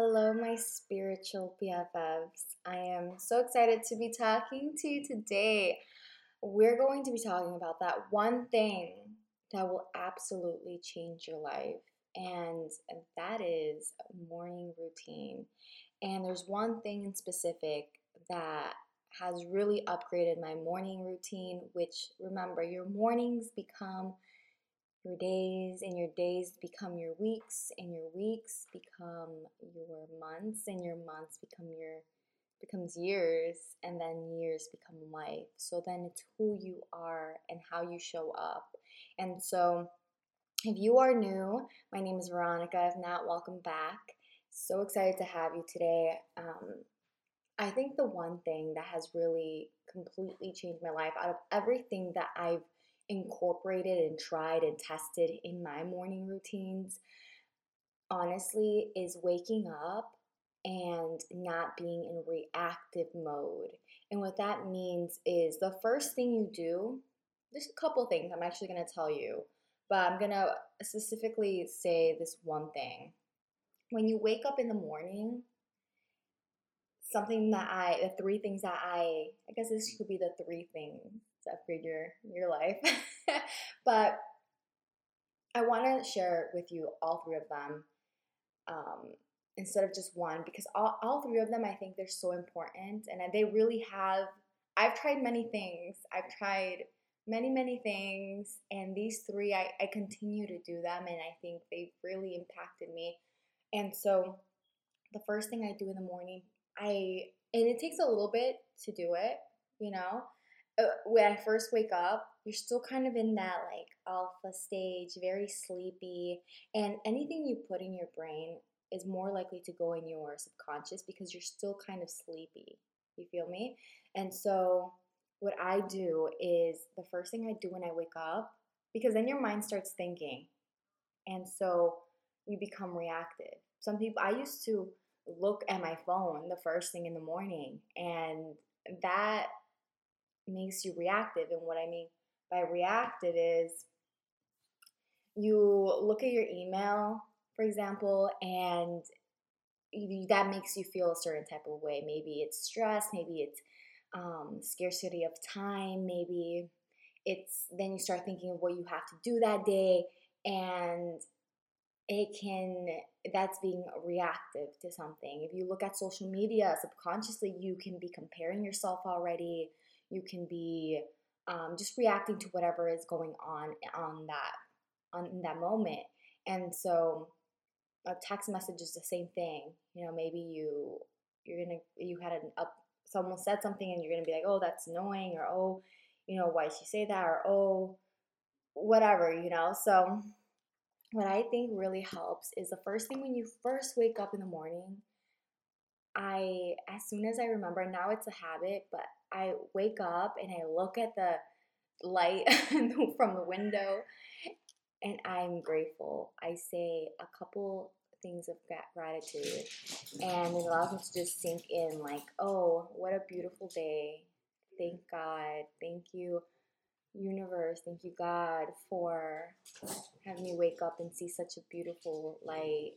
Hello, my spiritual BFFs. I am so excited to be talking to you today. We're going to be talking about that one thing that will absolutely change your life, and that is morning routine. And there's one thing in specific that has really upgraded my morning routine, which remember, your mornings become your days and your days become your weeks and your weeks become your months and your months become your becomes years and then years become life. So then it's who you are and how you show up. And so if you are new my name is veronica. If not welcome back. So excited to have you today. Um, i think the one thing that has really completely changed my life out of everything that i've incorporated and tried and tested in my morning routines, honestly, is waking up and not being in reactive mode. And what that means is the first thing you do, there's a couple things I'm actually going to tell you, but I'm going to specifically say this one thing. When you wake up in the morning, something that I, the three things that I, I guess this could be the three things upgrade your your life. but I want to share with you all three of them um, instead of just one because all, all three of them I think they're so important and they really have. I've tried many things. I've tried many many things and these three I, I continue to do them and I think they've really impacted me. And so the first thing I do in the morning, I and it takes a little bit to do it, you know, uh, Uh, when I first wake up, you're still kind of in that like alpha stage, very sleepy, and anything you put in your brain is more likely to go in your subconscious because you're still kind of sleepy. You feel me? And so, what I do is the first thing I do when I wake up, because then your mind starts thinking, and so you become reactive. Some people, I used to look at my phone the first thing in the morning, and that makes you reactive. And what I mean by reactive is you look at your email, for example, and that makes you feel a certain type of way. Maybe it's stress, maybe it's um, scarcity of time, maybe it's then you start thinking of what you have to do that day, and it can that's being reactive to something. If you look at social media subconsciously, you can be comparing yourself already you can be um, just reacting to whatever is going on on that on that moment. And so a text message is the same thing. You know maybe you you're gonna you had an up someone said something and you're gonna be like oh that's annoying or oh you know why did she say that? or oh whatever you know? So what i think really helps is the first thing when you first wake up in the morning I, as soon as I remember, now it's a habit, but I wake up and I look at the light from the window and I'm grateful. I say a couple things of gratitude and it allows me to just sink in like, oh, what a beautiful day. Thank God. Thank you, universe. Thank you, God, for having me wake up and see such a beautiful light.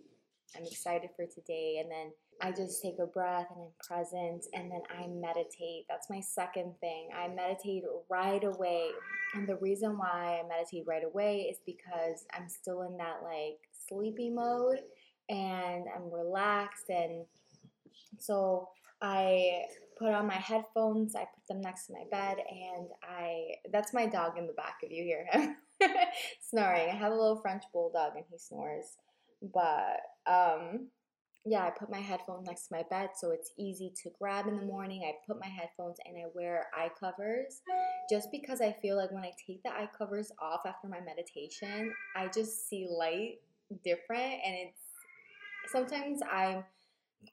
I'm excited for today. And then I just take a breath and I'm present and then I meditate. That's my second thing. I meditate right away. And the reason why I meditate right away is because I'm still in that like sleepy mode and I'm relaxed and so I put on my headphones, I put them next to my bed and I that's my dog in the back if you hear him snoring. I have a little French bulldog and he snores. But um yeah, I put my headphones next to my bed so it's easy to grab in the morning. I put my headphones and I wear eye covers just because I feel like when I take the eye covers off after my meditation, I just see light different and it's sometimes I'm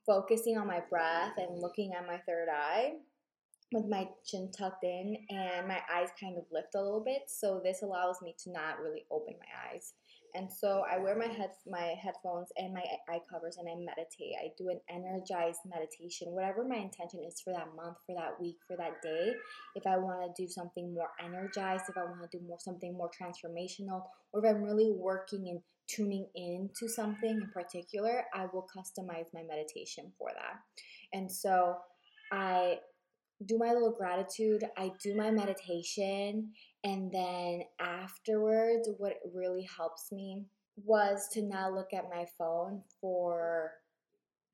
focusing on my breath and looking at my third eye with my chin tucked in and my eyes kind of lift a little bit so this allows me to not really open my eyes And so I wear my head my headphones and my eye covers and I meditate. I do an energized meditation, whatever my intention is for that month, for that week, for that day. If I want to do something more energized, if I want to do more something more transformational, or if I'm really working and tuning in to something in particular, I will customize my meditation for that. And so I do my little gratitude, I do my meditation, and then afterwards, what really helps me was to not look at my phone for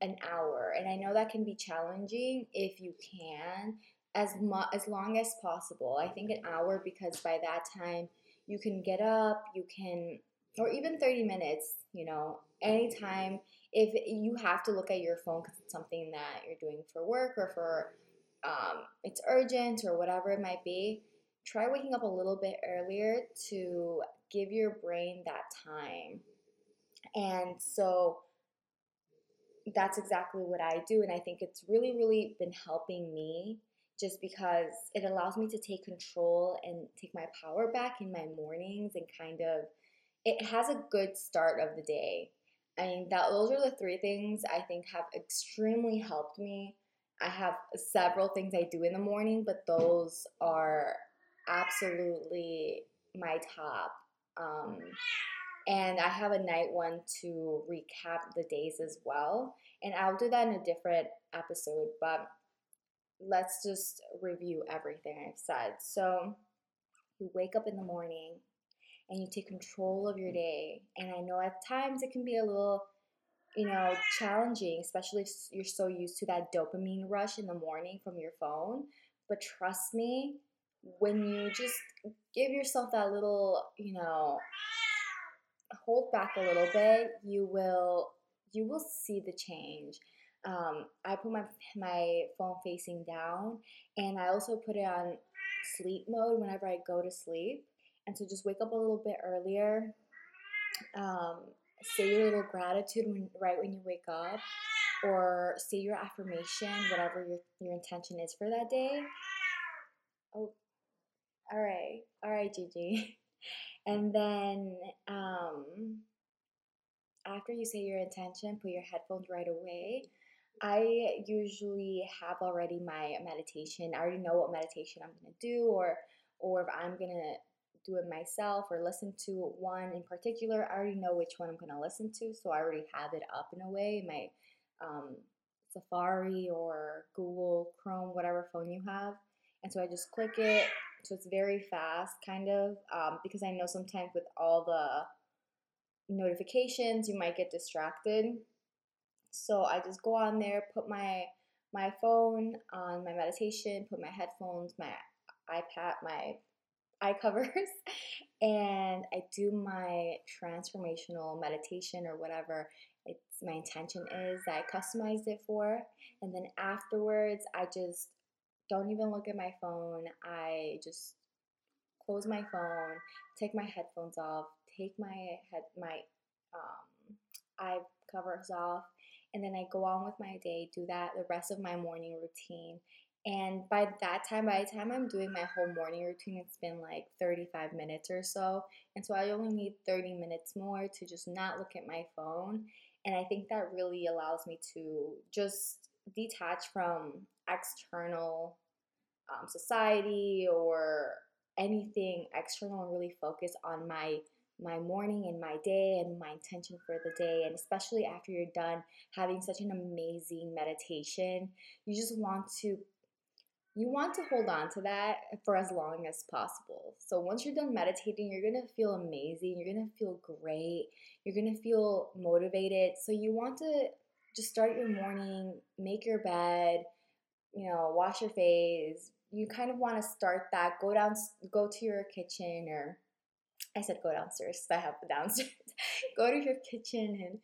an hour. And I know that can be challenging if you can, as mu- as long as possible. I think an hour because by that time you can get up, you can or even 30 minutes, you know, anytime if you have to look at your phone because it's something that you're doing for work or for um, it's urgent or whatever it might be, try waking up a little bit earlier to give your brain that time. And so that's exactly what I do. And I think it's really, really been helping me just because it allows me to take control and take my power back in my mornings and kind of, it has a good start of the day. I mean, that those are the three things I think have extremely helped me I have several things I do in the morning, but those are absolutely my top. Um, and I have a night one to recap the days as well. And I'll do that in a different episode, but let's just review everything I've said. So, you wake up in the morning and you take control of your day. And I know at times it can be a little you know, challenging, especially if you're so used to that dopamine rush in the morning from your phone. But trust me, when you just give yourself that little, you know, hold back a little bit, you will you will see the change. Um, I put my my phone facing down, and I also put it on sleep mode whenever I go to sleep, and so just wake up a little bit earlier. Um, say your little gratitude when, right when you wake up, or say your affirmation, whatever your, your intention is for that day. Oh, all right, all right, Gigi. And then um, after you say your intention, put your headphones right away. I usually have already my meditation. I already know what meditation I'm gonna do, or or if I'm gonna do it myself or listen to one in particular, I already know which one I'm going to listen to. So I already have it up in a way, my um, Safari or Google Chrome, whatever phone you have. And so I just click it. So it's very fast, kind of, um, because I know sometimes with all the notifications, you might get distracted. So I just go on there, put my my phone on my meditation, put my headphones, my iPad, my eye covers and I do my transformational meditation or whatever it's my intention is I customized it for. And then afterwards I just don't even look at my phone. I just close my phone take my headphones off take my head my um, eye covers off and then I go on with my day do that the rest of my morning routine and by that time, by the time I'm doing my whole morning routine, it's been like 35 minutes or so. And so I only need 30 minutes more to just not look at my phone. And I think that really allows me to just detach from external um, society or anything external and really focus on my my morning and my day and my intention for the day and especially after you're done having such an amazing meditation you just want to you want to hold on to that for as long as possible. So once you're done meditating, you're going to feel amazing. You're going to feel great. You're going to feel motivated. So you want to just start your morning, make your bed, you know, wash your face. You kind of want to start that. Go down, go to your kitchen, or I said go downstairs. I have the downstairs. go to your kitchen and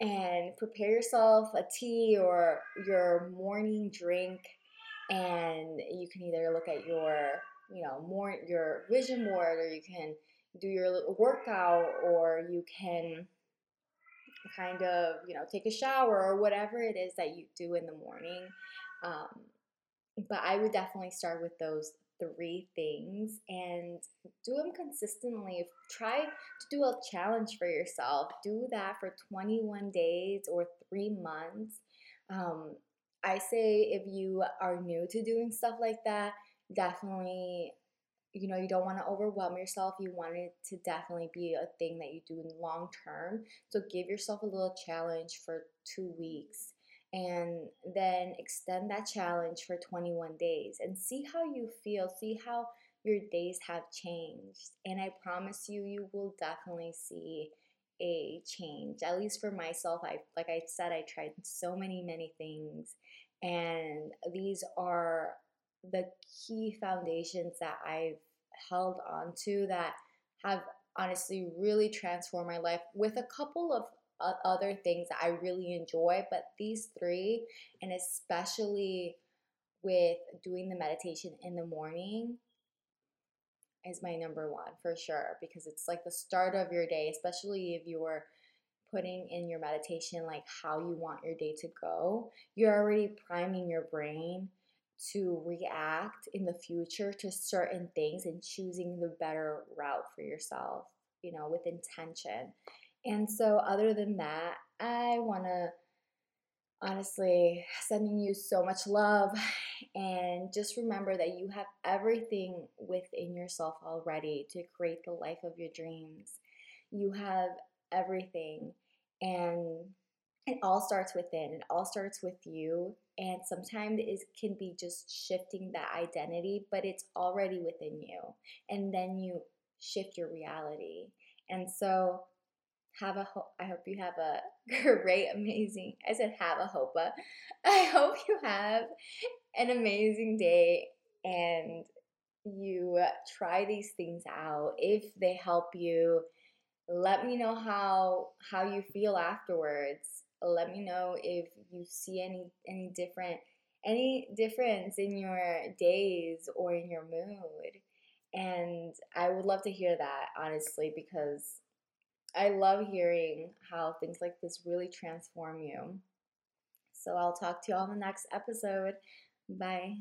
and prepare yourself a tea or your morning drink and you can either look at your you know more your vision board or you can do your workout or you can kind of you know take a shower or whatever it is that you do in the morning um, but i would definitely start with those three things and do them consistently. Try to do a challenge for yourself. Do that for 21 days or three months. Um, I say if you are new to doing stuff like that, definitely you know you don't want to overwhelm yourself. You want it to definitely be a thing that you do in long term. So give yourself a little challenge for two weeks and then extend that challenge for 21 days and see how you feel. See how your days have changed. And i promise you you will definitely see a change. At least for myself i like i said i tried so many many things and these are the key foundations that I've held on to that have honestly really transformed my life with a couple of other things that I really enjoy, but these three, and especially with doing the meditation in the morning, is my number one for sure because it's like the start of your day, especially if you're putting in your meditation like how you want your day to go. You're already priming your brain to react in the future to certain things and choosing the better route for yourself, you know, with intention. And so, other than that, I want to honestly sending you so much love and just remember that you have everything within yourself already to create the life of your dreams. You have everything and it all starts within. It all starts with you. And sometimes it can be just shifting that identity, but it's already within you. And then you shift your reality. And so have a ho- I hope you have a great, amazing. I said have a hope. I hope you have an amazing day and you try these things out. If they help you, let me know how how you feel afterwards let me know if you see any any different any difference in your days or in your mood and i would love to hear that honestly because i love hearing how things like this really transform you. So i'll talk to you all in the next episode. Bye